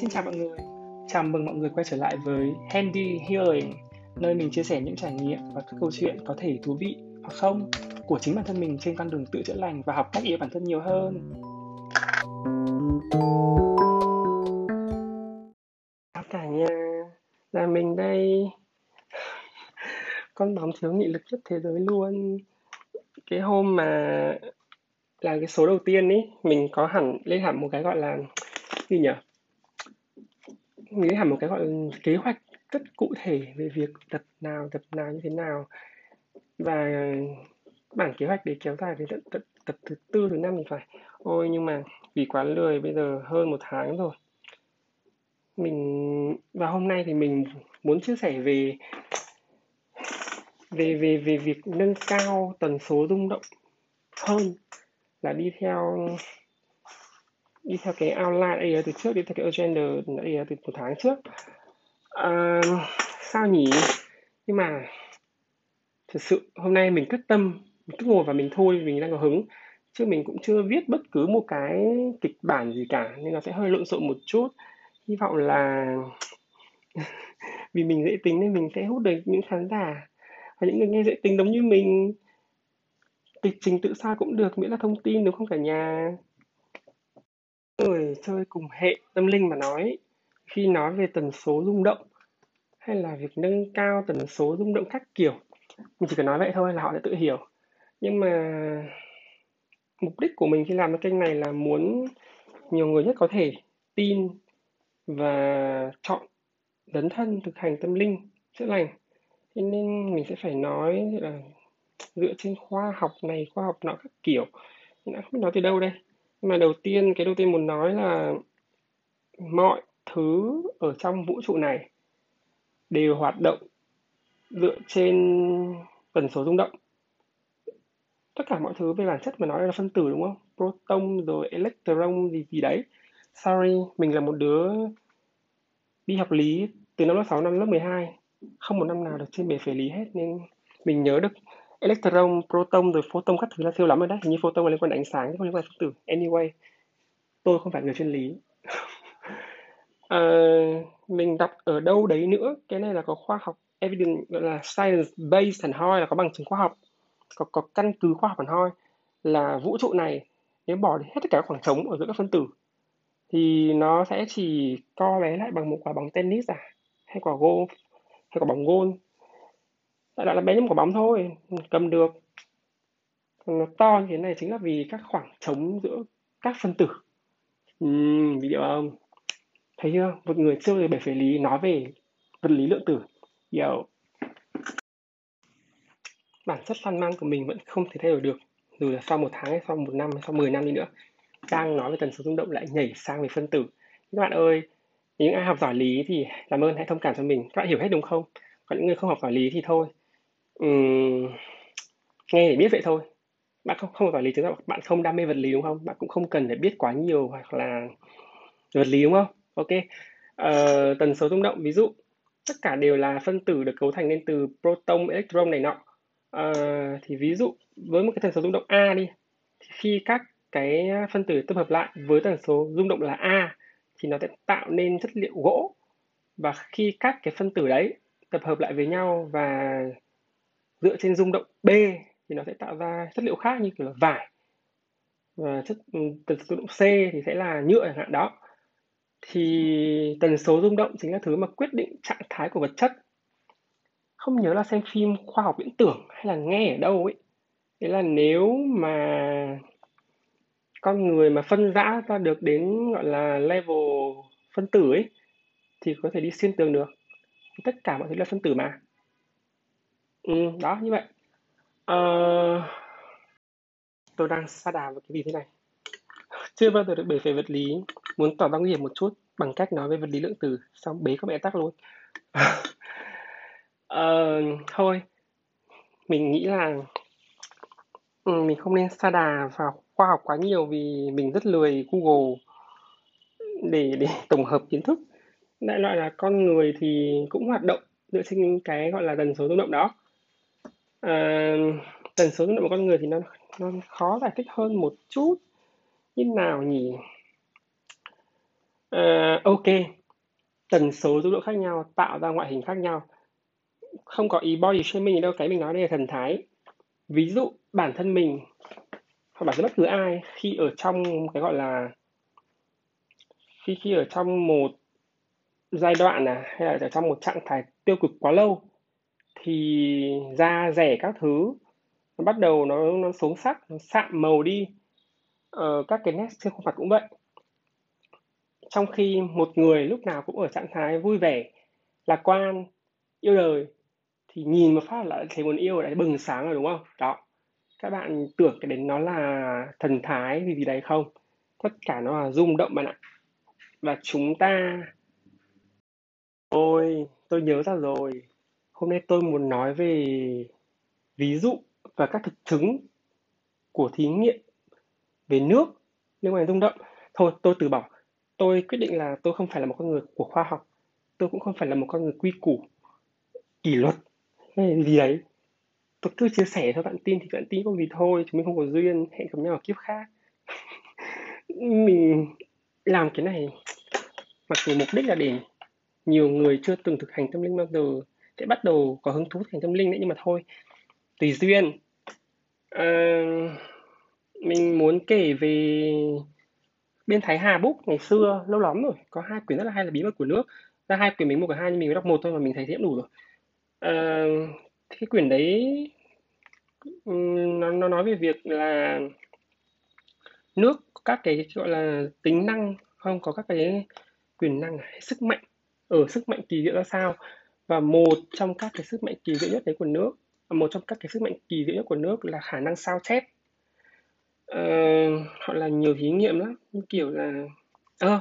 Xin chào mọi người, chào mừng mọi người quay trở lại với Handy Healing Nơi mình chia sẻ những trải nghiệm và các câu chuyện có thể thú vị hoặc không Của chính bản thân mình trên con đường tự chữa lành và học cách yêu bản thân nhiều hơn. Chào cả nhà, là mình đây. Con bóng thiếu nghị lực nhất thế giới luôn. Cái hôm mà là cái số đầu tiên ý mình có hẳn lên hẳn một cái gọi là gì nhỉ nghĩ hẳn một cái gọi là kế hoạch rất cụ thể về việc tập nào tập nào như thế nào. Và ờ, bản kế hoạch để kéo dài đến tận tập, tập thứ tư thứ năm thì phải. Ôi nhưng mà vì quá lười bây giờ hơn một tháng rồi. Mình và hôm nay thì mình muốn chia sẻ về về về về việc nâng cao tần số rung động hơn là đi theo đi theo cái outline ấy từ trước đi theo cái agenda ấy từ một tháng trước. À, sao nhỉ? Nhưng mà thật sự hôm nay mình quyết tâm mình cứ ngồi và mình thôi mình đang có hứng. Chứ mình cũng chưa viết bất cứ một cái kịch bản gì cả nên nó sẽ hơi lộn xộn một chút. Hy vọng là vì mình dễ tính nên mình sẽ hút được những khán giả và những người nghe dễ tính giống như mình. Lịch trình tự sao cũng được miễn là thông tin đúng không cả nhà? Người chơi cùng hệ tâm linh mà nói, khi nói về tần số rung động hay là việc nâng cao tần số rung động các kiểu, mình chỉ cần nói vậy thôi là họ sẽ tự hiểu. Nhưng mà mục đích của mình khi làm cái kênh này là muốn nhiều người nhất có thể tin và chọn dấn thân thực hành tâm linh, chữa lành. Thế nên mình sẽ phải nói là dựa trên khoa học này, khoa học nọ các kiểu. Mình đã không biết nói từ đâu đây nhưng mà đầu tiên, cái đầu tiên muốn nói là mọi thứ ở trong vũ trụ này đều hoạt động dựa trên tần số rung động. Tất cả mọi thứ về bản chất mà nói là phân tử, đúng không? Proton rồi electron gì gì đấy. Sorry, mình là một đứa đi học lý từ năm lớp 6 năm lớp 12 không một năm nào được trên bề phế lý hết, nên mình nhớ được electron proton rồi photon các thứ là siêu lắm rồi đấy. Hình như photon là liên quan đến ánh sáng chứ không liên quan đến phân tử. Anyway tôi không phải người chuyên lý. À, mình đọc ở đâu đấy nữa? Cái này là có khoa học evidence gọi là science based hẳn hoi là có bằng chứng khoa học. Có có căn cứ khoa học hẳn hoi là vũ trụ này nếu bỏ đi hết tất cả các khoảng trống ở giữa các phân tử thì nó sẽ chỉ co bé lại bằng một quả bóng tennis à? Hay quả golf hay quả bóng gôn? Đó là bé như một quả bóng thôi cầm được. Nó to như thế này chính là vì các khoảng trống giữa các phân tử. Uhm, dụ không thấy chưa? Một người chưa về bể phế lý nói về vật lý lượng tử. Hiểu bản chất lan man của mình vẫn không thể thay đổi được. Dù là sau một tháng hay sau một năm hay sau 10 năm đi nữa đang nói về tần số rung động lại nhảy sang về phân tử. Các bạn ơi những ai học giỏi lý thì làm ơn hãy thông cảm cho mình. Các bạn hiểu hết đúng không? Còn những người không học giỏi lý thì thôi um, nghe để biết vậy thôi. Bạn không không phải lý chứng là bạn không đam mê vật lý đúng không? Bạn cũng không cần phải biết quá nhiều hoặc là vật lý đúng không? Ok. Uh, tần số rung động ví dụ tất cả đều là phân tử được cấu thành nên từ proton electron này nọ. Uh, thì ví dụ với một cái tần số rung động a đi thì khi các cái phân tử tập hợp lại với tần số rung động là a thì nó sẽ tạo nên chất liệu gỗ. Và khi các cái phân tử đấy tập hợp lại với nhau và dựa trên rung động B thì nó sẽ tạo ra chất liệu khác như kiểu là vải. Và chất ừ, tần số động C thì sẽ là nhựa chẳng hạn đó. Thì tần số rung động chính là thứ mà quyết định trạng thái của vật chất. Không nhớ là xem phim khoa học viễn tưởng hay là nghe ở đâu ấy. Thế là nếu mà con người mà phân rã ra được đến, gọi là, level phân tử ấy, thì có thể đi xuyên tường được. Tất cả mọi thứ là phân tử mà ừ, đó như vậy. À, tôi đang xa đà vào cái gì thế này? Chưa bao giờ được bể về vật lý. Muốn tỏ ra nguy hiểm một chút bằng cách nói về vật lý lượng tử xong bế các mẹ tắc luôn. Uh, thôi. Mình nghĩ là ừ, mình không nên xa đà vào khoa học quá nhiều vì mình rất lười google để để tổng hợp kiến thức. Đại loại là con người thì cũng hoạt động dựa trên cái gọi là tần số rung động đó à, tần số rung động của con người thì nó nó khó giải thích hơn một chút. Như nào nhỉ? Uh, ok. Tần số rung động khác nhau tạo ra ngoại hình khác nhau. Không có ý body shaming đâu cái mình nói đây là thần thái. Ví dụ bản thân mình hoặc bản thân bất cứ ai khi ở trong cái gọi là khi khi ở trong một giai đoạn à, hay là ở trong một trạng thái tiêu cực quá lâu thì da rẻ các thứ nó bắt đầu nó nó xuống sắc nó sạm màu đi. Ờ, các cái nét trên khuôn mặt cũng vậy. Trong khi một người lúc nào cũng ở trạng thái vui vẻ lạc quan yêu đời thì nhìn một phát là thấy muốn yêu đã bừng sáng rồi đúng không? Đó. Các bạn tưởng cái đấy nó là thần thái gì gì đấy không? Tất cả nó là rung động bạn ạ. Và chúng ta ôi tôi nhớ ra rồi hôm nay tôi muốn nói về ví dụ và các thực chứng của thí nghiệm về nước liên quan đến rung động. Thôi, tôi từ bỏ tôi quyết định là tôi không phải là một con người của khoa học, tôi cũng không phải là một con người quy củ, kỷ luật, hay gì đấy. Tôi cứ chia sẻ cho bạn tin thì bạn tin không vì thôi, chúng mình không có duyên, hẹn gặp nhau ở kiếp khác. Mình làm cái này, mặc dù mục đích là để nhiều người chưa từng thực hành tâm linh bao giờ sẽ bắt đầu có hứng thú thành tâm linh đấy nhưng mà thôi. Tùy duyên. À, mình muốn kể về bên Thái Hà Book ngày xưa lâu lắm rồi có hai quyển rất là hay là bí mật của nước. Ra hai quyển mình mua cả hai nhưng mình mới đọc một thôi mà mình thấy thế đủ rồi. À, cái quyển đấy nó, nó nói về việc là nước các cái gọi là tính năng không? Có các cái quyền năng sức mạnh. Ở sức mạnh kỳ diệu ra sao? Và một trong các cái sức mạnh kỳ diệu nhất đấy của nước à, một trong các cái sức mạnh kỳ diệu nhất của nước là khả năng sao chép. Uh, họ là nhiều thí nghiệm lắm như kiểu là ờ uh,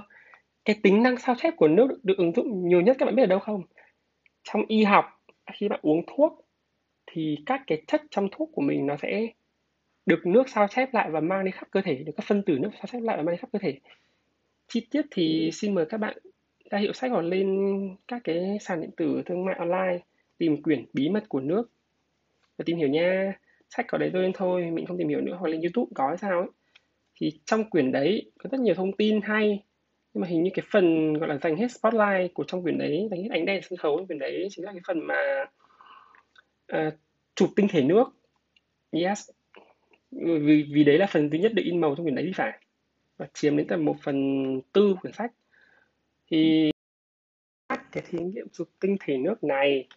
cái tính năng sao chép của nước được, được ứng dụng nhiều nhất các bạn biết ở đâu không? Trong y học khi bạn uống thuốc thì các cái chất trong thuốc của mình nó sẽ được nước sao chép lại và mang đi khắp cơ thể được các phân tử nước sao chép lại và mang đi khắp cơ thể. Chi tiết thì xin mời các bạn ra hiệu sách hoặc lên các cái sàn điện tử thương mại online tìm quyển bí mật của nước. Và tìm hiểu nha sách có đấy lên thôi mình không tìm hiểu nữa hoặc lên youtube có hay sao ấy. Thì trong quyển đấy có rất nhiều thông tin hay nhưng mà hình như cái phần gọi là dành hết spotlight của trong quyển đấy dành hết ánh đèn sân khấu quyển đấy chính là cái phần mà uh, chụp tinh thể nước. Yes. Vì vì đấy là phần duy nhất được in màu trong quyển đấy thì phải. Và chiếm đến tầm một phần tư quyển sách thì các cái thí nghiệm chụp tinh thể nước này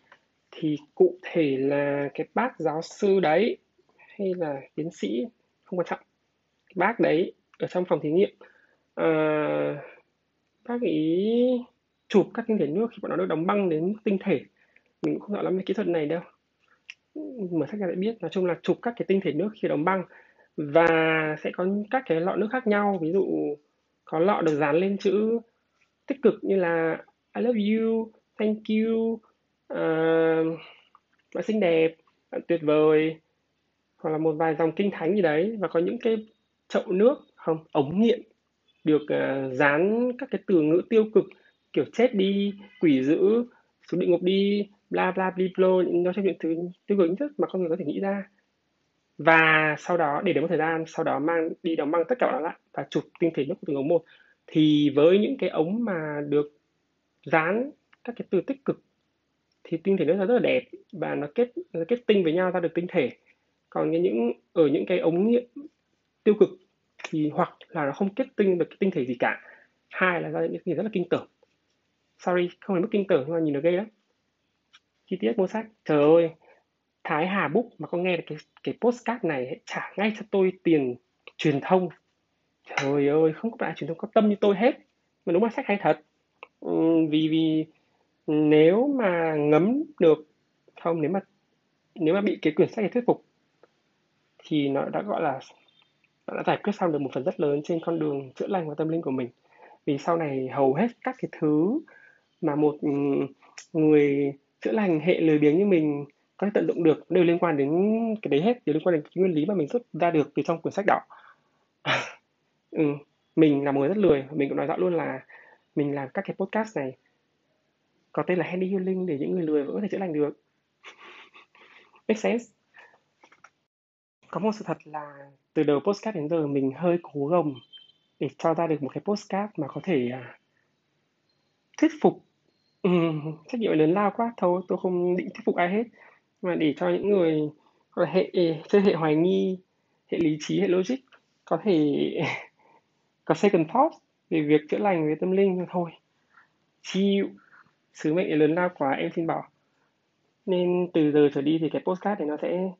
thì cụ thể là cái bác giáo sư đấy hay là tiến sĩ không quan trọng. Bác đấy ở trong phòng thí nghiệm à, bác ý chụp các tinh thể nước khi bọn nó được đóng băng đến tinh thể. Mình cũng không rõ lắm về kỹ thuật này đâu. Mở sách ra để biết. Nói chung là chụp các cái tinh thể nước khi đóng băng. Và sẽ có các cái lọ nước khác nhau. Ví dụ có lọ được dán lên chữ tích cực như là I love you, thank you, uh, bạn xinh đẹp, bạn tuyệt vời. Hoặc là một vài dòng kinh thánh gì đấy và có những cái chậu nước không ống nghiện được uh, dán các cái từ ngữ tiêu cực kiểu chết đi quỷ dữ xuống địa ngục đi bla bla bla bla nói trong những thứ tiêu cực nhất mà con người có thể nghĩ ra. Và sau đó để đến một thời gian sau đó mang đi đóng băng tất cả đó lại và chụp tinh thể nước của từng ống một thì với những cái ống mà được dán các cái từ tích cực, thì tinh thể nước nó rất là đẹp và nó kết nó kết tinh với nhau ra được tinh thể. Còn những, ở những cái ống nghiệm tiêu cực thì hoặc là nó không kết tinh được cái tinh thể gì cả. Hai là ra những gì rất là kinh tởm. Sorry, không phải mức kinh tởm nhưng mà nhìn nó ghê lắm. Chi tiết mua sách trời ơi, Thái Hà Book mà có nghe được cái cái postcard này trả ngay cho tôi tiền truyền thông trời ơi không có bạn truyền thông có tâm như tôi hết. Mà đúng là sách hay thật. Ừ, vì vì nếu mà ngấm được không nếu mà nếu mà bị cái quyển sách này thuyết phục thì nó đã gọi là nó đã giải quyết xong được một phần rất lớn trên con đường chữa lành và tâm linh của mình. Vì sau này hầu hết các cái thứ mà một ừ, người chữa lành hệ lười biếng như mình có thể tận dụng được đều liên quan đến cái đấy hết đều liên quan đến cái nguyên lý mà mình rút ra được từ trong quyển sách đó ừ, mình là một người rất lười. Mình cũng nói rõ luôn là mình làm các cái podcast này có tên là Handy Healing để những người lười vẫn có thể chữa lành được. Make sense? Có một sự thật là từ đầu postcard đến giờ mình hơi cố gồng để cho ra được một cái postcard mà có thể à, thuyết phục. Ừ, trách nhiệm lớn lao quá. Thôi tôi không định thuyết phục ai hết. Mà để cho những người hệ chơi hệ hoài nghi hệ lý trí hệ logic có thể có second thought về việc chữa lành về tâm linh thôi. Chịu sứ mệnh lớn lao quá, em xin bỏ nên từ giờ trở đi thì cái postcard này nó sẽ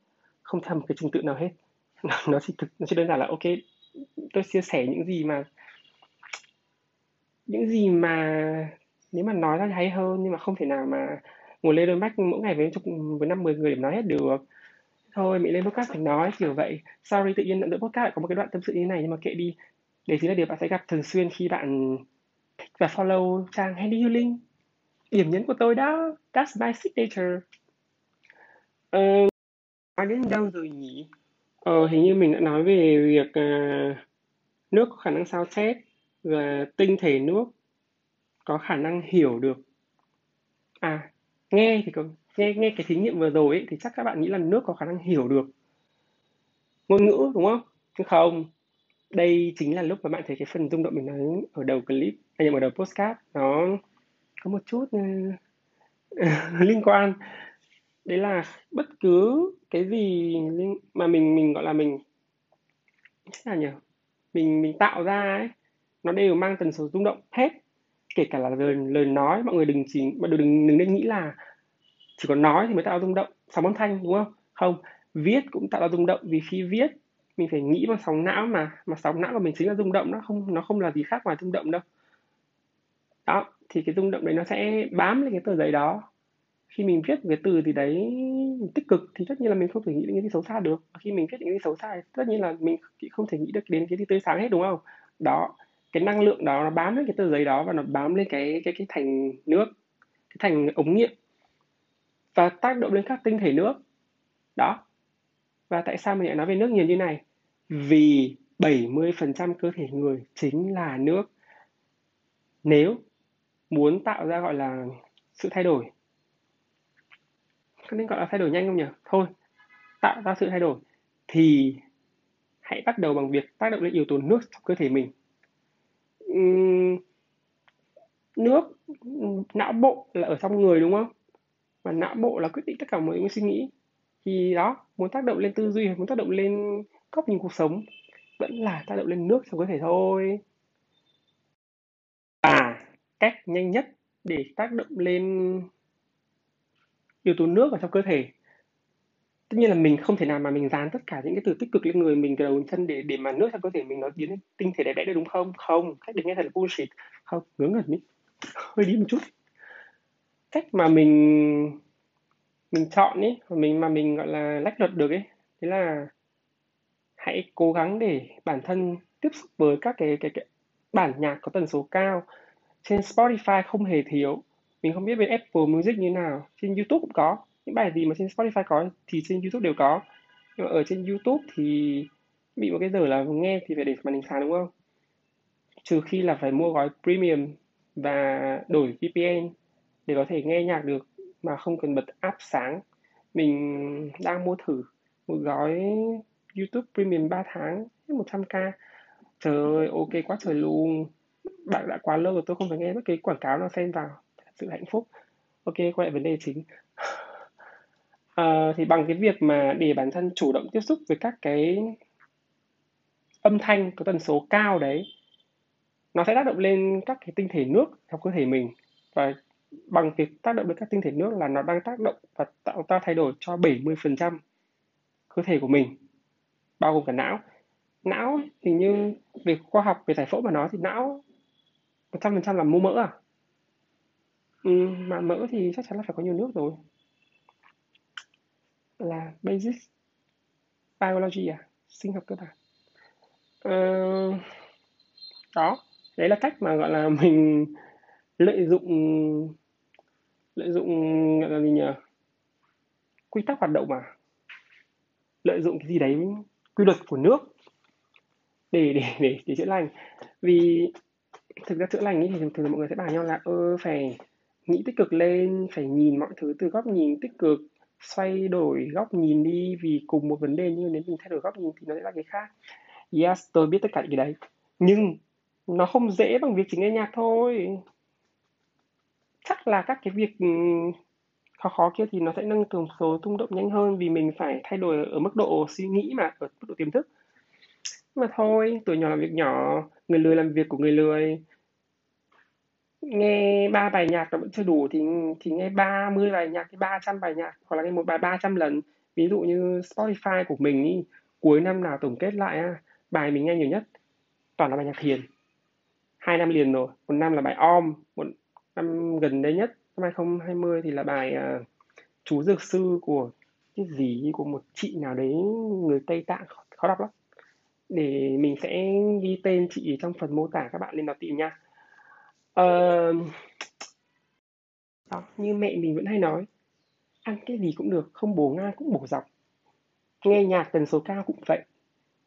không theo một cái trình tự nào hết. Nó chỉ thực, nó chỉ đơn giản là, ok, tôi chia sẻ những gì mà, những gì mà nếu mà nói ra thì hay hơn, nhưng mà không thể nào mà ngồi lên đôi mắt mỗi ngày với chục, với năm, mười người để nói hết được. Thôi mình lên podcast phải nói kiểu vậy. Sorry, tự nhiên đoạn podcast lại có một cái đoạn tâm sự như này, nhưng mà kệ đi đấy chính là điều bạn sẽ gặp thường xuyên khi bạn thích và follow trang Handy Healing điểm nhấn của tôi đó that's my signature. Ờ, nói đến đâu rồi nhỉ? Ờ, hình như mình đã nói về việc uh, nước có khả năng sao chép và tinh thể nước có khả năng hiểu được. À nghe thì có nghe nghe cái thí nghiệm vừa rồi ấy, thì chắc các bạn nghĩ là nước có khả năng hiểu được. Ngôn ngữ đúng không? Chứ không đây chính là lúc mà bạn thấy cái phần rung động mình nói ở đầu clip à, hay ở đầu postcard. Nó có một chút ờ, liên quan. Đấy là bất cứ cái gì mà mình mình, gọi là mình, sao nhỉ? Mình mình tạo ra ấy, nó đều mang tần số rung động hết. Kể cả là lời lời nói, mọi người đừng chỉ, mọi người đừng đừng nên nghĩ là chỉ có nói thì mới tạo ra rung động, sóng âm thanh, đúng không? Không, viết cũng tạo ra rung động vì khi viết mình phải nghĩ bằng sóng não mà mà sóng não của mình chính là rung động nó không nó không là gì khác ngoài rung động đâu. Đó, thì cái rung động đấy nó sẽ bám lên cái tờ giấy đó. Khi mình viết cái từ gì đấy tích cực thì tất nhiên là mình không thể nghĩ đến cái gì xấu xa được. Khi mình viết những cái gì xấu xa thì tất nhiên là mình không thể nghĩ được đến cái gì tươi sáng hết, đúng không? Đó, cái năng lượng đó nó bám lên cái tờ giấy đó và nó bám lên cái cái cái thành nước, cái thành ống nghiệm và tác động lên các tinh thể nước. Đó. Và tại sao mình lại nói về nước nhiều như này? Vì 70% cơ thể người chính là nước. Nếu muốn tạo ra gọi là sự thay đổi, có nên gọi là thay đổi nhanh không nhỉ? Thôi, tạo ra sự thay đổi thì hãy bắt đầu bằng việc tác động lên yếu tố nước trong cơ thể mình. Nước, não bộ là ở trong người đúng không? Và não bộ là quyết định tất cả mọi suy nghĩ. Thì đó, muốn tác động lên tư duy, muốn tác động lên góc nhìn cuộc sống vẫn là tác động lên nước trong cơ thể thôi. Và cách nhanh nhất để tác động lên yếu tố nước vào trong cơ thể. Tất nhiên là mình không thể nào mà mình dán tất cả những cái từ tích cực lên người mình từ đầu đến chân để để mà nước trong cơ thể mình nó biến thành tinh thể đẹp đẽ được đúng không? Không, cách đấy nghe thật là bullshit. Không, ngớ ngẩn ý. Hơi đi một chút. Cách mà mình mình chọn ấy mà mình mà mình, gọi là, lách luật được ấy thế là hãy cố gắng để bản thân tiếp xúc với các cái cái, cái bản nhạc có tần số cao. Trên Spotify không hề thiếu. Mình không biết bên Apple Music như nào. Trên YouTube cũng có. Những bài gì mà trên Spotify có thì trên YouTube đều có. Nhưng mà ở trên YouTube thì bị một cái giờ là nghe thì phải để màn hình sáng đúng không? Trừ khi là phải mua gói premium và đổi VPN để có thể nghe nhạc được mà không cần bật app sáng. Mình đang mua thử một gói YouTube Premium 3 tháng 100k trời ơi ok quá trời luôn. Bạn đã quá lâu rồi tôi không phải nghe bất kỳ quảng cáo nào xen vào. Sự hạnh phúc. Ok quay lại vấn đề chính. À, thì bằng cái việc mà để bản thân chủ động tiếp xúc với các cái âm thanh có tần số cao đấy nó sẽ tác động lên các cái tinh thể nước trong cơ thể mình. Và bằng việc tác động đến các tinh thể nước là nó đang tác động và tạo ra thay đổi cho 70% cơ thể của mình bao gồm cả não. Não thì như về khoa học về giải phẫu mà nói thì não 100% là mô mỡ à? Ừ, mà mỡ thì chắc chắn là phải có nhiều nước rồi. Là basic biology à? Sinh học cơ bản. Ờ, đó. Đấy là cách mà gọi là mình lợi dụng lợi dụng gọi là gì nhỉ quy tắc hoạt động mà lợi dụng cái gì đấy quy luật của nước để để để để chữa lành. Vì thực ra chữa lành ấy thì thường thường mọi người sẽ bảo nhau là, ơ, phải nghĩ tích cực lên, phải nhìn mọi thứ từ góc nhìn tích cực, xoay đổi góc nhìn đi vì cùng một vấn đề nhưng nếu mình thay đổi góc nhìn thì nó sẽ là cái khác. Yes, tôi biết tất cả những cái đấy. Nhưng nó không dễ bằng việc chỉ nghe nhạc thôi. Chắc là các cái việc khó khó kia thì nó sẽ nâng tổng số rung động nhanh hơn vì mình phải thay đổi ở mức độ suy nghĩ mà ở mức độ tiềm thức. Nhưng mà thôi tuổi nhỏ làm việc nhỏ người lười làm việc của người lười. Nghe ba bài nhạc nó vẫn chưa đủ thì thì nghe 30 bài nhạc thì 300 bài nhạc hoặc là nghe một bài 300 lần. Ví dụ như Spotify của mình ý, cuối năm nào tổng kết lại bài mình nghe nhiều nhất toàn là bài nhạc thiền hai năm liền rồi một năm là bài om một năm gần đây nhất năm 2020 thì là bài uh, chú dược sư của cái gì của một chị nào đấy người Tây Tạng khó đọc lắm. Để mình sẽ ghi tên chị trong phần mô tả các bạn lên đó tìm nha. Uh, đó, như mẹ mình vẫn hay nói ăn cái gì cũng được không bổ ngang cũng bổ dọc. Nghe nhạc tần số cao cũng vậy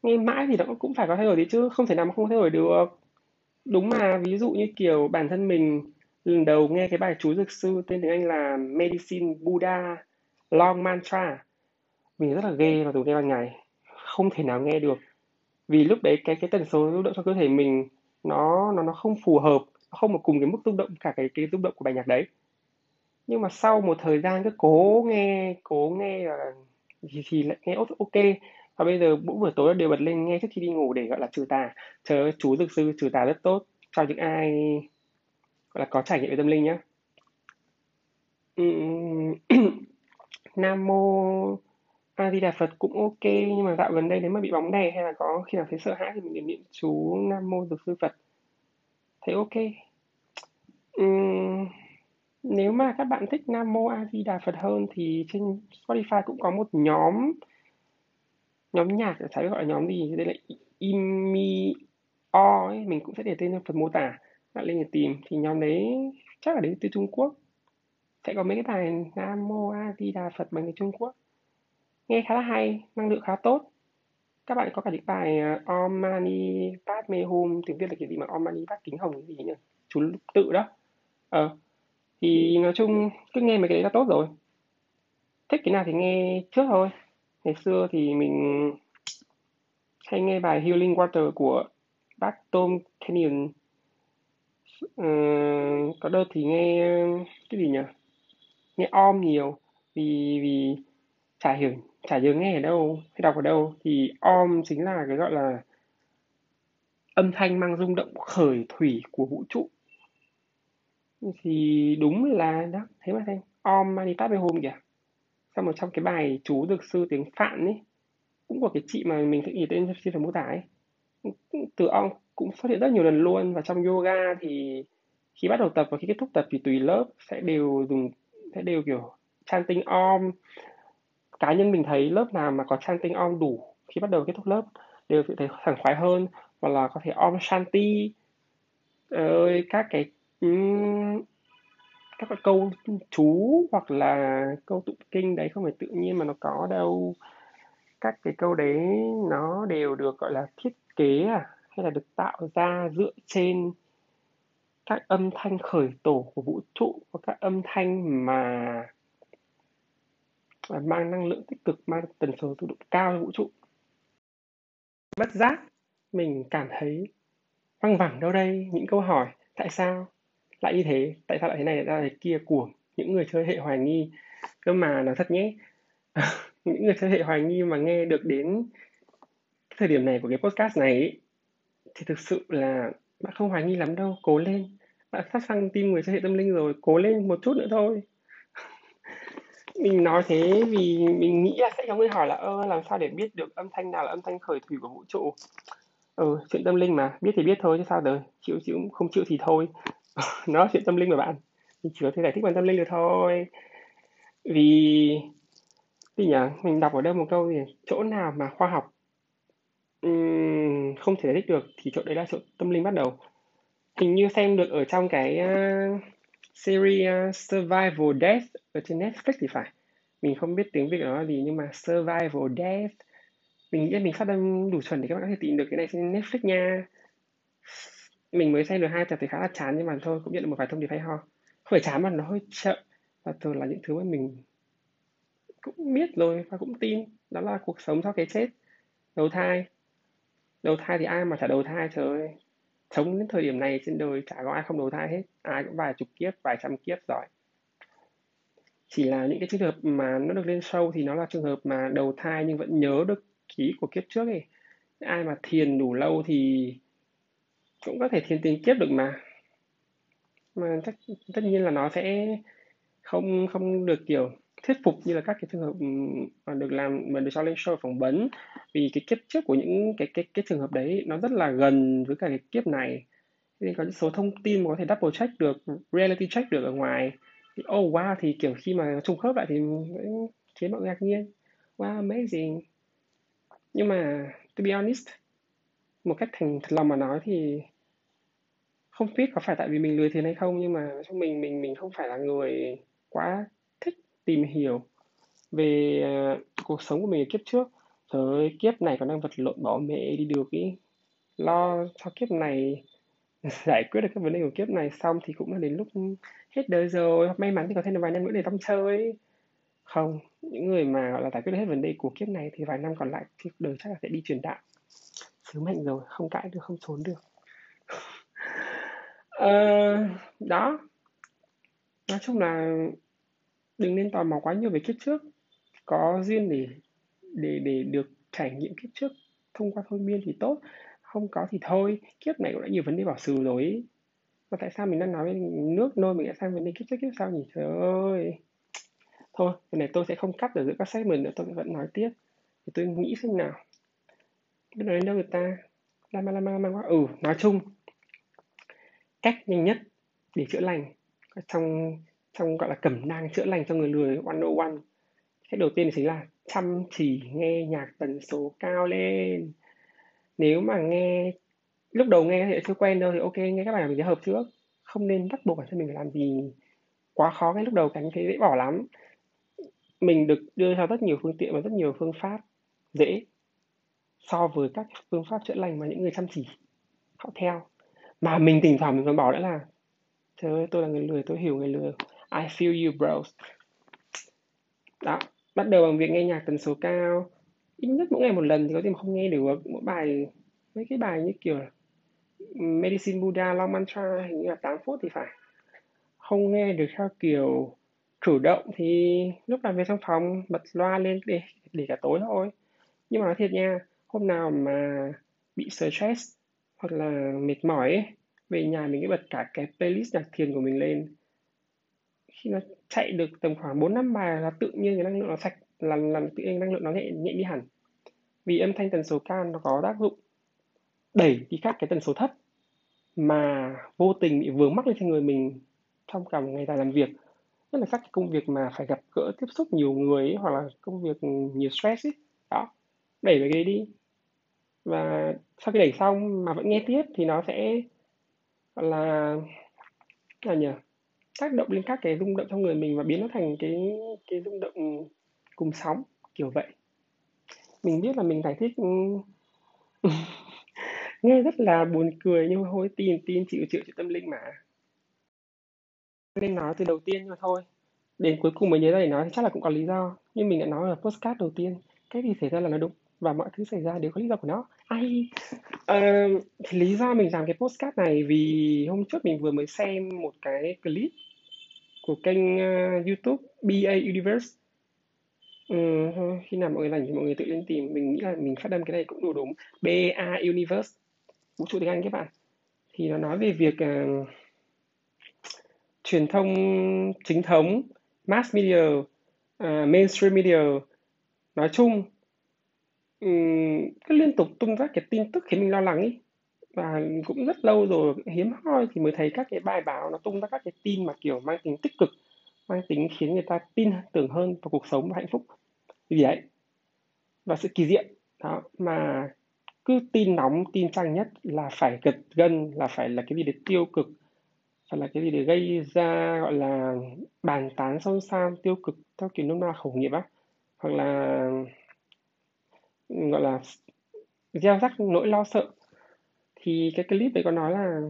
nghe mãi thì nó cũng phải có thay đổi đấy chứ không thể nào mà không thay đổi được. Đúng mà ví dụ như kiểu bản thân mình lần đầu nghe cái bài chú dược sư tên tiếng Anh là Medicine Buddha Long Mantra. Mình rất là ghê và dù nghe ban ngày. Không thể nào nghe được. Vì lúc đấy cái cái tần số rung động trong cơ thể mình nó nó nó không phù hợp nó không một cùng cái mức rung động cả cái cái rung động của bài nhạc đấy. Nhưng mà sau một thời gian cứ cố nghe cố nghe và thì, thì lại nghe ok và bây giờ mỗi buổi tối đều bật lên nghe trước khi đi ngủ để gọi là trừ tà. Chờ chú dược sư trừ tà rất tốt. Cho những ai gọi là có trải nghiệm về tâm linh nhé Nam mô A Di Đà Phật cũng ok nhưng mà dạo gần đây nếu mà bị bóng đè hay là có khi nào thấy sợ hãi thì mình niệm niệm chú Nam mô Dược sư Phật. Thấy ok. Uhm, nếu mà các bạn thích Nam mô A Di Đà Phật hơn thì trên Spotify cũng có một nhóm nhóm nhạc phải gọi là nhóm gì đây là Imi O ấy mình cũng sẽ để tên trong phần mô tả bạn lên để tìm, thì nhóm đấy chắc là đến từ Trung Quốc. Sẽ có mấy cái bài Nam Mô A Di Đà Phật bằng người Trung Quốc. Nghe khá là hay, năng lượng khá tốt. Các bạn có cả những bài ờ, Om Mani Padme Hum, tiếng Việt là cái gì mà Om Mani Bát Kính Hồng cái gì nhỉ? Chú tự đó. Ờ thì nói chung cứ nghe mấy cái đấy là tốt rồi. Thích cái nào thì nghe trước thôi. Ngày xưa thì mình hay nghe bài Healing Water của bác Tom Kenyon có đợt thì nghe, cái gì nhỉ? Nghe om nhiều, vì vì chả hiểu, chả nhớ nghe ở đâu, hay đọc ở đâu. Thì om chính là cái gọi là âm thanh mang rung động khởi thủy của vũ trụ. Thì đúng là, đó thế mà thanh om mani padme hum kìa. Xong rồi trong cái bài chú dược sư tiếng phạn ấy, cũng của cái chị mà mình sẽ nhìn tên trên phần mô tả ấy từ ong cũng xuất hiện rất nhiều lần luôn. Và trong yoga thì khi bắt đầu tập và khi kết thúc tập thì tùy lớp sẽ đều dùng, sẽ đều kiểu chanting om. Cá nhân mình thấy lớp nào mà có chanting om đủ khi bắt đầu kết thúc lớp đều thấy sảng khoái hơn. Hoặc là có thể om shanti. Ơi, các cái các cái câu chú hoặc là câu tụng kinh đấy không phải tự nhiên mà nó có đâu. Các cái câu đấy nó đều được, gọi là, thiết kế à? Hay là được tạo ra dựa trên các âm thanh khởi tổ của vũ trụ và các âm thanh mà à, mang năng lượng tích cực, mang tần số tự động cao cho vũ trụ? Bất giác, mình cảm thấy văng vẳng đâu đây? Những câu hỏi, tại sao lại như thế? Tại sao lại thế này? Lại thế kia? Của những người chơi hệ hoài nghi cơ mà, nói thật nhé. Những người chơi hệ hoài nghi mà nghe được đến thời điểm này của cái podcast này thì thực sự là bạn không hoài nghi lắm đâu, cố lên. Bạn sắp sang tim người chơi hệ tâm linh rồi, cố lên một chút nữa thôi. Mình nói thế vì mình nghĩ là sẽ có người hỏi là, ơ, làm sao để biết được âm thanh nào là âm thanh khởi thủy của vũ trụ? Ừ chuyện tâm linh mà, biết thì biết thôi chứ sao đời, chịu chịu không chịu thì thôi. Nó là chuyện tâm linh mà bạn, mình chỉ có thể giải thích bằng tâm linh được thôi. Vì thì nhỉ? Mình đọc ở đâu một câu gì? Chỗ nào mà khoa học um, không thể giải thích được thì chỗ đấy là chỗ tâm linh bắt đầu. Hình như xem được ở trong cái uh, series uh, Survival Death ở trên Netflix thì phải. Mình không biết tiếng Việt nó là gì nhưng mà Survival Death. Mình nghĩ mình phát âm đủ chuẩn để các bạn có thể tìm được cái này trên Netflix nha. Mình mới xem được hai tập thì khá là chán nhưng mà thôi cũng nhận được một vài thông điệp hay ho. Không phải chán mà nó hơi chậm. Và thường là những thứ mà mình cũng biết rồi và cũng tin. Đó là cuộc sống sau cái chết đầu thai đầu thai thì ai mà chả đầu thai, trời ơi. Sống đến thời điểm này trên đời chả có ai không đầu thai hết. Ai cũng vài chục kiếp, vài trăm kiếp rồi. Chỉ là những cái trường hợp mà nó được lên sâu thì nó là trường hợp mà đầu thai nhưng vẫn nhớ được ký của kiếp trước ấy. Ai mà thiền đủ lâu thì cũng có thể thiền tiền kiếp được mà. Mà chắc tất nhiên là nó sẽ không không được, kiểu thuyết phục như là các cái trường hợp mà được làm, mà được cho lên show phỏng vấn. Vì cái kiếp trước của những cái cái cái trường hợp đấy nó rất là gần với cả cái kiếp này. Nên có những số thông tin mà có thể double check được, reality check được ở ngoài. Thì oh wow, thì kiểu khi mà trùng khớp lại thì khiến mọi người ngạc nhiên. Wow, amazing. Nhưng mà, to be honest, một cách thành thật lòng mà nói thì không biết có phải tại vì mình lười thiền hay không, nhưng mà trong mình mình mình không phải là người quá tìm hiểu về uh, cuộc sống của mình ở kiếp trước. Trời ơi kiếp này còn đang vật lộn bỏ mẹ đi được ý. Lo cho kiếp này giải quyết được các vấn đề của kiếp này xong thì cũng là đến lúc hết đời rồi. May mắn thì có thêm vài năm nữa để tâm chơi. Không những người mà gọi là giải quyết được hết vấn đề của kiếp này thì vài năm còn lại thì đời chắc là sẽ đi truyền đạo. Sứ mệnh rồi không cãi được không trốn được. Uh, đó. Nói chung là đừng nên tò mò quá nhiều về kiếp trước. Có duyên để để để được trải nghiệm kiếp trước. Thông qua thôi miên thì tốt, không có thì thôi. Kiếp này cũng đã nhiều vấn đề bảo xử rồi. Ý. mà tại sao mình đang nói về nước nôi, mình lại sang vấn đề kiếp trước, kiếp sau nhỉ? Trời ơi. Thôi cái này tôi sẽ không cắt ở giữa các segment nữa, tôi vẫn nói tiếp. Thì tôi nghĩ xem nào. Biết nói đến đâu người ta? Lama lama lama quá. Ừ nói chung, cách nhanh nhất để chữa lành trong trong, gọi là, cẩm nang chữa lành cho người lười, one oh one. Cách đầu tiên chính là chăm chỉ nghe nhạc tần số cao lên. Nếu mà nghe, lúc đầu nghe thì chưa quen đâu, thì ok, nghe các bài mình sẽ hợp trước. Không nên bắt buộc bản thân mình phải làm gì quá khó ngay lúc đầu cái thấy dễ bỏ lắm. Mình được đưa ra rất nhiều phương tiện và rất nhiều phương pháp dễ so với các phương pháp chữa lành mà những người chăm chỉ họ theo. Mà mình thỉnh thoảng mình còn bảo nữa là, trời ơi, tôi là người lười, tôi hiểu người lười. I feel you bro. Đó bắt đầu bằng việc nghe nhạc tần số cao. Ít nhất mỗi ngày một lần thì có thể mà không nghe được mỗi bài mấy cái bài như kiểu Medicine Buddha Long Mantra hình như là 8 phút thì phải. Không nghe được theo kiểu chủ động thì lúc làm việc trong phòng bật loa lên để để cả tối thôi. Nhưng mà nói thiệt nha hôm nào mà bị stress hoặc là mệt mỏi ấy, về nhà mình cứ bật cả cái playlist nhạc thiền của mình lên khi nó chạy được tầm khoảng 4 năm bài là tự nhiên cái năng lượng nó sạch là làm tự nhiên năng lượng nó nhẹ nhẹ đi hẳn. Vì âm thanh tần số cao nó có tác dụng đẩy đi các cái tần số thấp mà vô tình bị vướng mắc lên trên người mình trong cả một ngày dài làm việc. Nhất là các cái công việc mà phải gặp gỡ tiếp xúc nhiều người ấy, hoặc là công việc nhiều stress ấy. Đó đẩy về cái đi. Và sau khi đẩy xong mà vẫn nghe tiếp thì nó sẽ là là nhỉ tác động lên các cái rung động trong người mình và biến nó thành cái cái rung động cùng sóng, kiểu vậy. Mình biết là mình giải thích ừ, nghe rất là buồn cười nhưng mà thôi, tin tin, chịu chịu chịu tâm linh mà. Nên nói từ đầu tiên mà thôi. Đến cuối cùng mới nhớ ra để nói thì chắc là cũng có lý do. Nhưng mình đã nói là postcard đầu tiên, cái gì xảy ra là nó đúng và mọi thứ xảy ra đều có lý do của nó. Ai? Uh, thì lý do mình làm cái postcard này vì hôm trước mình vừa mới xem một cái clip của kênh uh, youtube BA Universe. Ừ, khi nào mọi người rảnh thì mọi người tự lên tìm. Mình nghĩ là mình phát âm cái này cũng đủ đúng. BA Universe. Vũ trụ tiếng Anh các bạn. Thì nó nói về việc uh, truyền thông chính thống mass media uh, mainstream media. Nói chung cứ liên tục tung ra cái tin tức khiến mình lo lắng ý. Và cũng rất lâu rồi hiếm hoi thì mới thấy các cái bài báo nó tung ra các cái tin mà, kiểu, mang tính tích cực, mang tính khiến người ta tin tưởng hơn vào cuộc sống và hạnh phúc. Vì vậy, và sự kỳ diệu, đó, mà cứ tin nóng, tin chăng nhất là phải gật gân, là phải là cái gì để tiêu cực, phải là cái gì để gây ra, gọi là, bàn tán xôn xao, tiêu cực theo kiểu nôm na khẩu nghiệp á. Hoặc là gọi là gieo rắc nỗi lo sợ. Thì cái clip đấy có nói là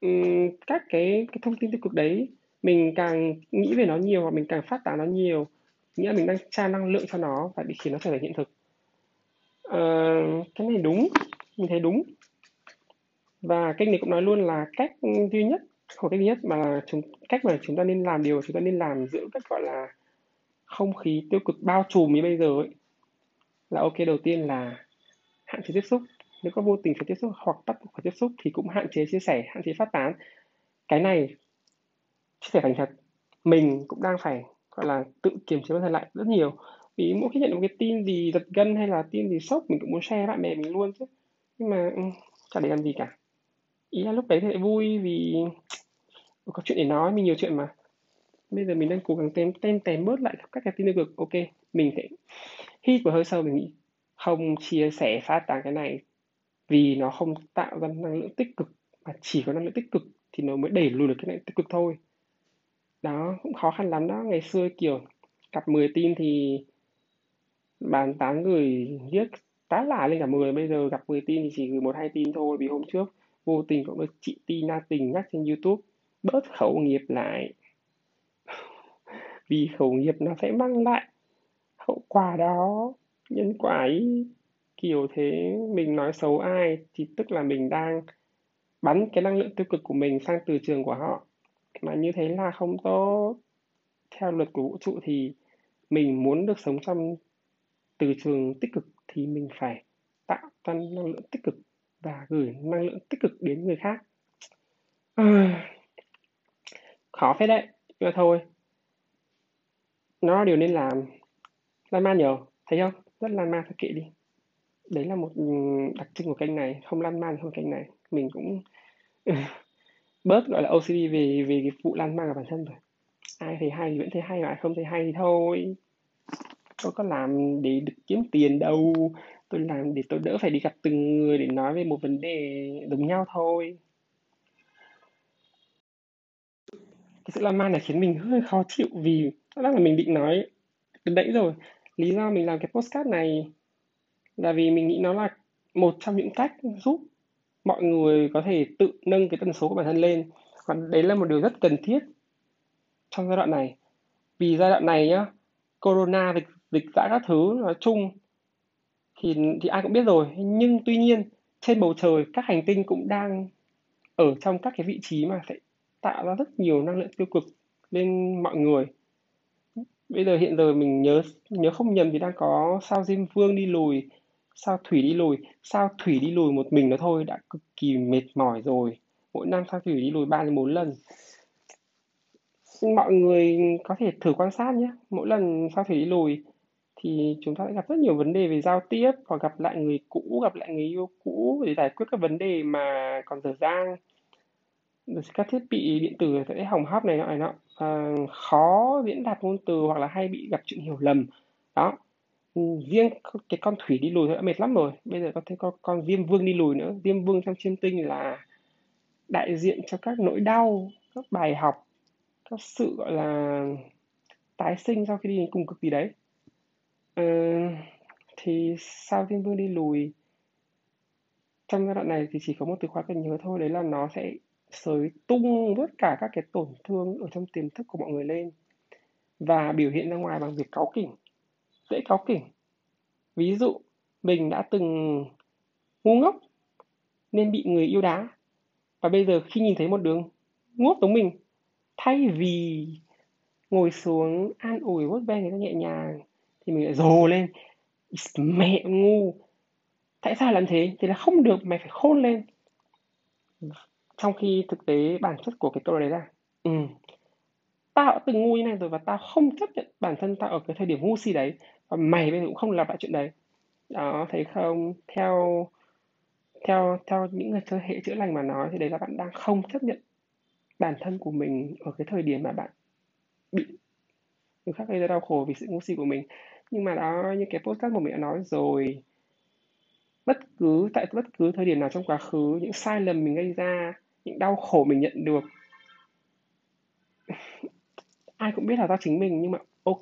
um, các cái cái thông tin tiêu cực đấy mình càng nghĩ về nó nhiều và mình càng phát tán nó nhiều nghĩa là mình đang tra năng lượng cho nó và bị khiến nó trở thành hiện thực. Uh, cái này đúng mình thấy đúng. Và kênh này cũng nói luôn là cách duy nhất không cách duy nhất mà chúng cách mà chúng ta nên làm điều chúng ta nên làm giữ cách gọi là không khí tiêu cực bao trùm như bây giờ ấy là ok đầu tiên là hạn chế tiếp xúc. Nếu có vô tình phải tiếp xúc hoặc bắt buộc phải tiếp xúc thì cũng hạn chế chia sẻ hạn chế phát tán. Cái này chia sẻ thành thật mình cũng đang phải gọi là tự kiềm chế bản thân lại rất nhiều. Vì mỗi khi nhận được một cái tin gì giật gân hay là tin gì sốc mình cũng muốn share bạn bè mình luôn chứ. Nhưng mà ừ, chả để làm gì cả. Ý là lúc đấy thì lại vui vì có chuyện để nói mình nhiều chuyện mà. Bây giờ mình đang cố gắng tem tem tém bớt lại các cái tin tiêu cực. Ok mình sẽ hít một hơi sâu mình nghĩ không chia sẻ phát tán cái này, vì nó không tạo ra năng lượng tích cực, mà chỉ có năng lượng tích cực thì nó mới đẩy lùi được cái này tích cực thôi. Đó, cũng khó khăn lắm đó. Ngày xưa, kiểu gặp 10 tin thì bàn tán gửi viết tá lả lên cả 10 bây giờ gặp 10 tin thì chỉ gửi một, hai tin thôi, vì hôm trước vô tình cũng được chị Tina tình nhắc trên YouTube, bớt khẩu nghiệp lại. Vì khẩu nghiệp nó sẽ mang lại hậu quả đó nhân quả ấy kiểu thế mình nói xấu ai thì tức là mình đang bắn cái năng lượng tiêu cực của mình sang từ trường của họ. Mà như thế là không tốt. Theo luật của vũ trụ thì mình muốn được sống trong từ trường tích cực thì mình phải tạo ra năng lượng tích cực và gửi năng lượng tích cực đến người khác. À, khó phết đấy nhưng mà thôi. Nó là điều nên làm lan man nhiều thấy không rất lan man, thôi kệ đi. Đấy là một ừ, đặc trưng của kênh này. Không lan man không kênh này. Mình cũng bớt, gọi là OCD về về cái vụ lan man của bản thân rồi. Ai thấy hay thì vẫn thấy hay, mà ai không thấy hay thì thôi. Tôi có làm để được kiếm tiền đâu. Tôi làm để tôi đỡ phải đi gặp từng người để nói về một vấn đề giống nhau thôi. Cái sự lan man này khiến mình hơi khó chịu vì, rõ ràng là mình định nói từ đấy rồi lý do mình làm cái postcard này là vì mình nghĩ nó là một trong những cách giúp mọi người có thể tự nâng cái tần số của bản thân lên. Và đấy là một điều rất cần thiết trong giai đoạn này. Vì giai đoạn này nhá, corona dịch dịch dã các thứ nói chung thì thì ai cũng biết rồi. Nhưng tuy nhiên, trên bầu trời các hành tinh cũng đang ở trong các cái vị trí mà sẽ tạo ra rất nhiều năng lượng tiêu cực lên mọi người bây giờ hiện giờ mình nhớ nhớ không nhầm thì đang có sao diêm vương đi lùi, sao thủy đi lùi. Sao thủy đi lùi một mình nó thôi, đã cực kỳ mệt mỏi rồi. Mỗi năm sao thủy đi lùi ba đến bốn lần. Mọi người có thể thử quan sát nhé. Mỗi lần sao thủy đi lùi thì chúng ta sẽ gặp rất nhiều vấn đề về giao tiếp, hoặc gặp lại người cũ, gặp lại người yêu cũ để giải quyết các vấn đề mà còn dở dang rồi các thiết bị điện tử sẽ hỏng hóc này nọ này nọ. À, khó diễn đạt ngôn từ hoặc là hay bị gặp chuyện hiểu lầm. Đó. Riêng cái con thủy đi lùi đã mệt lắm rồi. Bây giờ có thêm con con diêm vương đi lùi nữa. Diêm vương trong chiêm tinh là đại diện cho các nỗi đau các bài học các sự gọi là tái sinh sau khi đi cùng cực gì đấy. À, thì sao diêm vương đi lùi trong giai đoạn này thì chỉ có một từ khóa cần nhớ thôi đấy là nó sẽ sới tung tất cả các cái tổn thương ở trong tiềm thức của mọi người lên. Và biểu hiện ra ngoài bằng việc cáu kỉnh, dễ cáu kỉnh. Ví dụ, mình đã từng ngu ngốc nên bị người yêu đá. Và bây giờ khi nhìn thấy một đứa ngốc giống mình, thay vì ngồi xuống an ủi vuốt ve người ta nhẹ nhàng, thì mình lại rồ lên. Mẹ ngu. Tại sao làm thế? Thì là không được mày phải khôn lên trong khi thực tế bản chất của cái câu đấy là ừ, tao đã từng ngu như này rồi và tao không chấp nhận bản thân tao ở cái thời điểm ngu si đấy. Và mày bây giờ cũng không lặp lại chuyện đấy. Đó thấy không? Theo theo theo những người chơi hệ chữa lành mà nói thì đấy là bạn đang không chấp nhận bản thân của mình ở cái thời điểm mà bạn bị người khác gây ra đau khổ vì sự ngu si của mình. Nhưng mà đó như cái podcast mà mình đã nói rồi bất cứ tại bất cứ thời điểm nào trong quá khứ những sai lầm mình gây ra những đau khổ mình nhận được. Ai cũng biết là do chính mình, nhưng mà ok.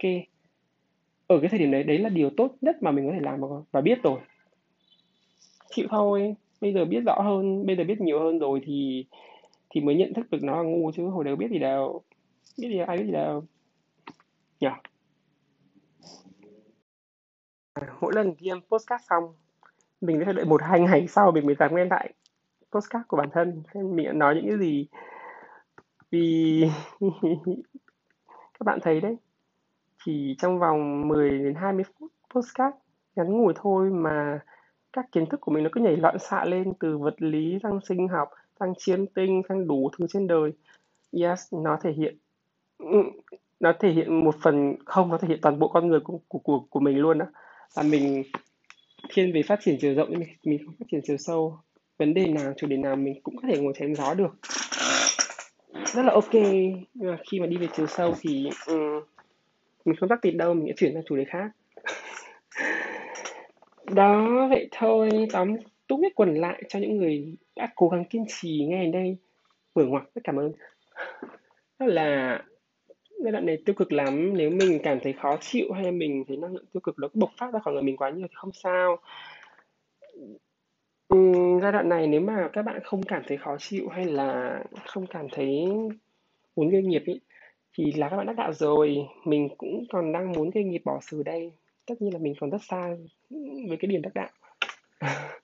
Ở cái thời điểm đấy đấy là điều tốt nhất mà mình có thể làm và biết rồi. Chịu thôi, bây giờ biết rõ hơn, bây giờ biết nhiều hơn rồi thì thì mới nhận thức được nó là ngu chứ, hồi đầu biết gì đâu biết gì ai biết gì đâu nhỉ? Mỗi lần ghi âm podcast xong, mình phải đợi một hai ngày sau mình mới dám nghe lại postcard của bản thân xem mình đã nói những cái gì? Vì các bạn thấy đấy chỉ trong vòng 10 đến 20 phút postcard ngắn ngủi thôi mà các kiến thức của mình nó cứ nhảy loạn xạ lên từ vật lý sang sinh học sang chiêm tinh sang đủ thứ trên đời. Yes nó thể hiện ừ, nó thể hiện một phần không nó thể hiện toàn bộ con người của của của, của mình luôn á. Là mình thiên về phát triển chiều rộng mình mình không phát triển chiều sâu vấn đề nào chủ đề nào mình cũng có thể ngồi chém gió được. Rất là ok. Nhưng mà khi mà đi về chiều sâu thì um, mình không tắt tịt đâu mình sẽ chuyển sang chủ đề khác. Đó vậy thôi. Tóm túc nhất quần lại cho những người đã cố gắng kiên trì nghe đến đây. Mở ngoặc rất cảm ơn. Rất là giai đoạn này tiêu cực lắm. Nếu mình cảm thấy khó chịu hay mình thấy năng lượng tiêu cực nó bộc phát ra khỏi người mình quá nhiều thì không sao. Ừ, giai đoạn này nếu mà các bạn không cảm thấy khó chịu hay là không cảm thấy muốn gây nghiệp ý, thì là các bạn đã đạo rồi. Mình cũng còn đang muốn gây nghiệp bỏ xử đây. Tất nhiên là mình còn rất xa với cái điểm đắc đạo.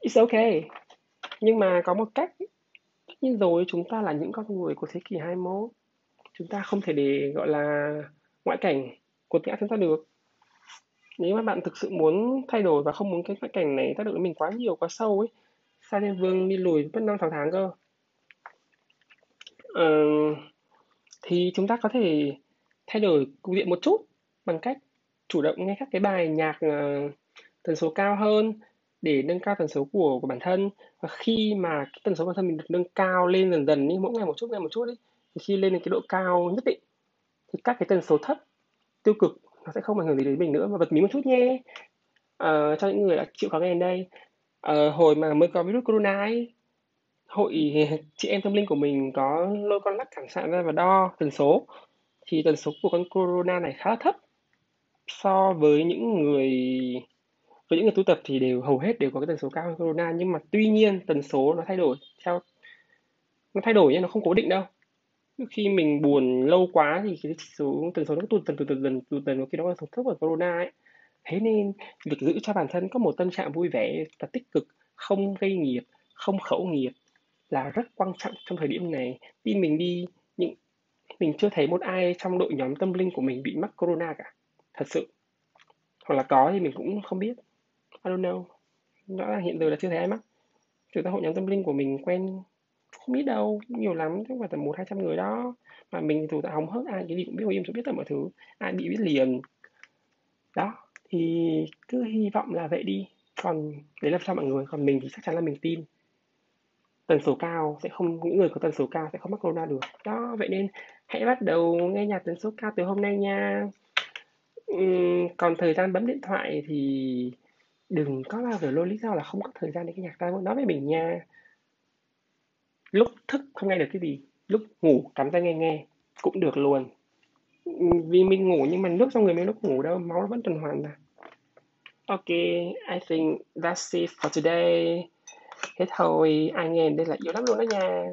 It's okay nhưng mà có một cách. Tất nhiên rồi chúng ta là những con người của thế kỷ 21 chúng ta không thể để gọi là ngoại cảnh của ngã chúng ta được nếu mà bạn thực sự muốn thay đổi và không muốn cái ngoại cảnh này tác động đến mình quá nhiều quá sâu ấy sa liên vương đi lùi mất năm sáu tháng cơ. Ờ, thì chúng ta có thể thay đổi cục diện một chút bằng cách chủ động nghe các cái bài nhạc uh, tần số cao hơn để nâng cao tần số của của bản thân. Và khi mà cái tần số bản thân mình được nâng cao lên dần dần đi mỗi ngày một chút ngày một chút ấy thì khi lên đến cái độ cao nhất định thì các cái tần số thấp tiêu cực nó sẽ không ảnh hưởng gì đến mình nữa. Và bật mí một chút nhé. Uh, cho những người đã chịu khó nghe đến đây. Uh, hồi mà mới có virus corona ấy hội chị em tâm linh của mình có lôi con lắc cảm sạn ra và đo tần số. Thì tần số của con corona này khá là thấp. So với những người với những người tu tập thì đều hầu hết đều có cái tần số cao hơn corona. Nhưng mà tuy nhiên tần số nó thay đổi theo nó thay đổi nhưng nó không cố định đâu khi mình buồn lâu quá thì cái số tần số nó tụt dần tụt dần tụt dần dần khi đó là thuộc thấp của corona ấy. Thế nên việc giữ cho bản thân có một tâm trạng vui vẻ và tích cực, không gây nghiệp không khẩu nghiệp là rất quan trọng trong thời điểm này. Khi mình đi, những, mình chưa thấy một ai trong đội nhóm tâm linh của mình bị mắc corona cả, thật sự. Hoặc là có thì mình cũng không biết. I don't know. Rõ ràng hiện giờ là chưa thấy ai mắc. Chúng ta hội nhóm tâm linh của mình quen không biết đâu nhiều lắm chứ không phải tầm một hai trăm người đó. Mà mình thì tại hóng hớt ai cái gì cũng biết em sẽ biết tất mọi thứ ai bị biết liền. Đó thì cứ hy vọng là vậy đi. Còn đấy là sao mọi người còn mình thì chắc chắn là mình tin. Tần số cao sẽ không những người có tần số cao sẽ không mắc corona được. Đó vậy nên hãy bắt đầu nghe nhạc tần số cao từ hôm nay nha. Uhm, còn thời gian bấm điện thoại thì đừng có bao giờ lôi lý do là không có thời gian để nghe nhạc ta. Nói với mình nha lúc thức không nghe được cái gì, lúc ngủ cắm tai nghe nghe cũng được luôn. Vì mình ngủ nhưng mà nước trong người mình lúc ngủ đâu, máu nó vẫn tuần hoàn mà. Ok, I think that's it for today. Hết thôi ai nghe đây là yêu lắm luôn đó nha.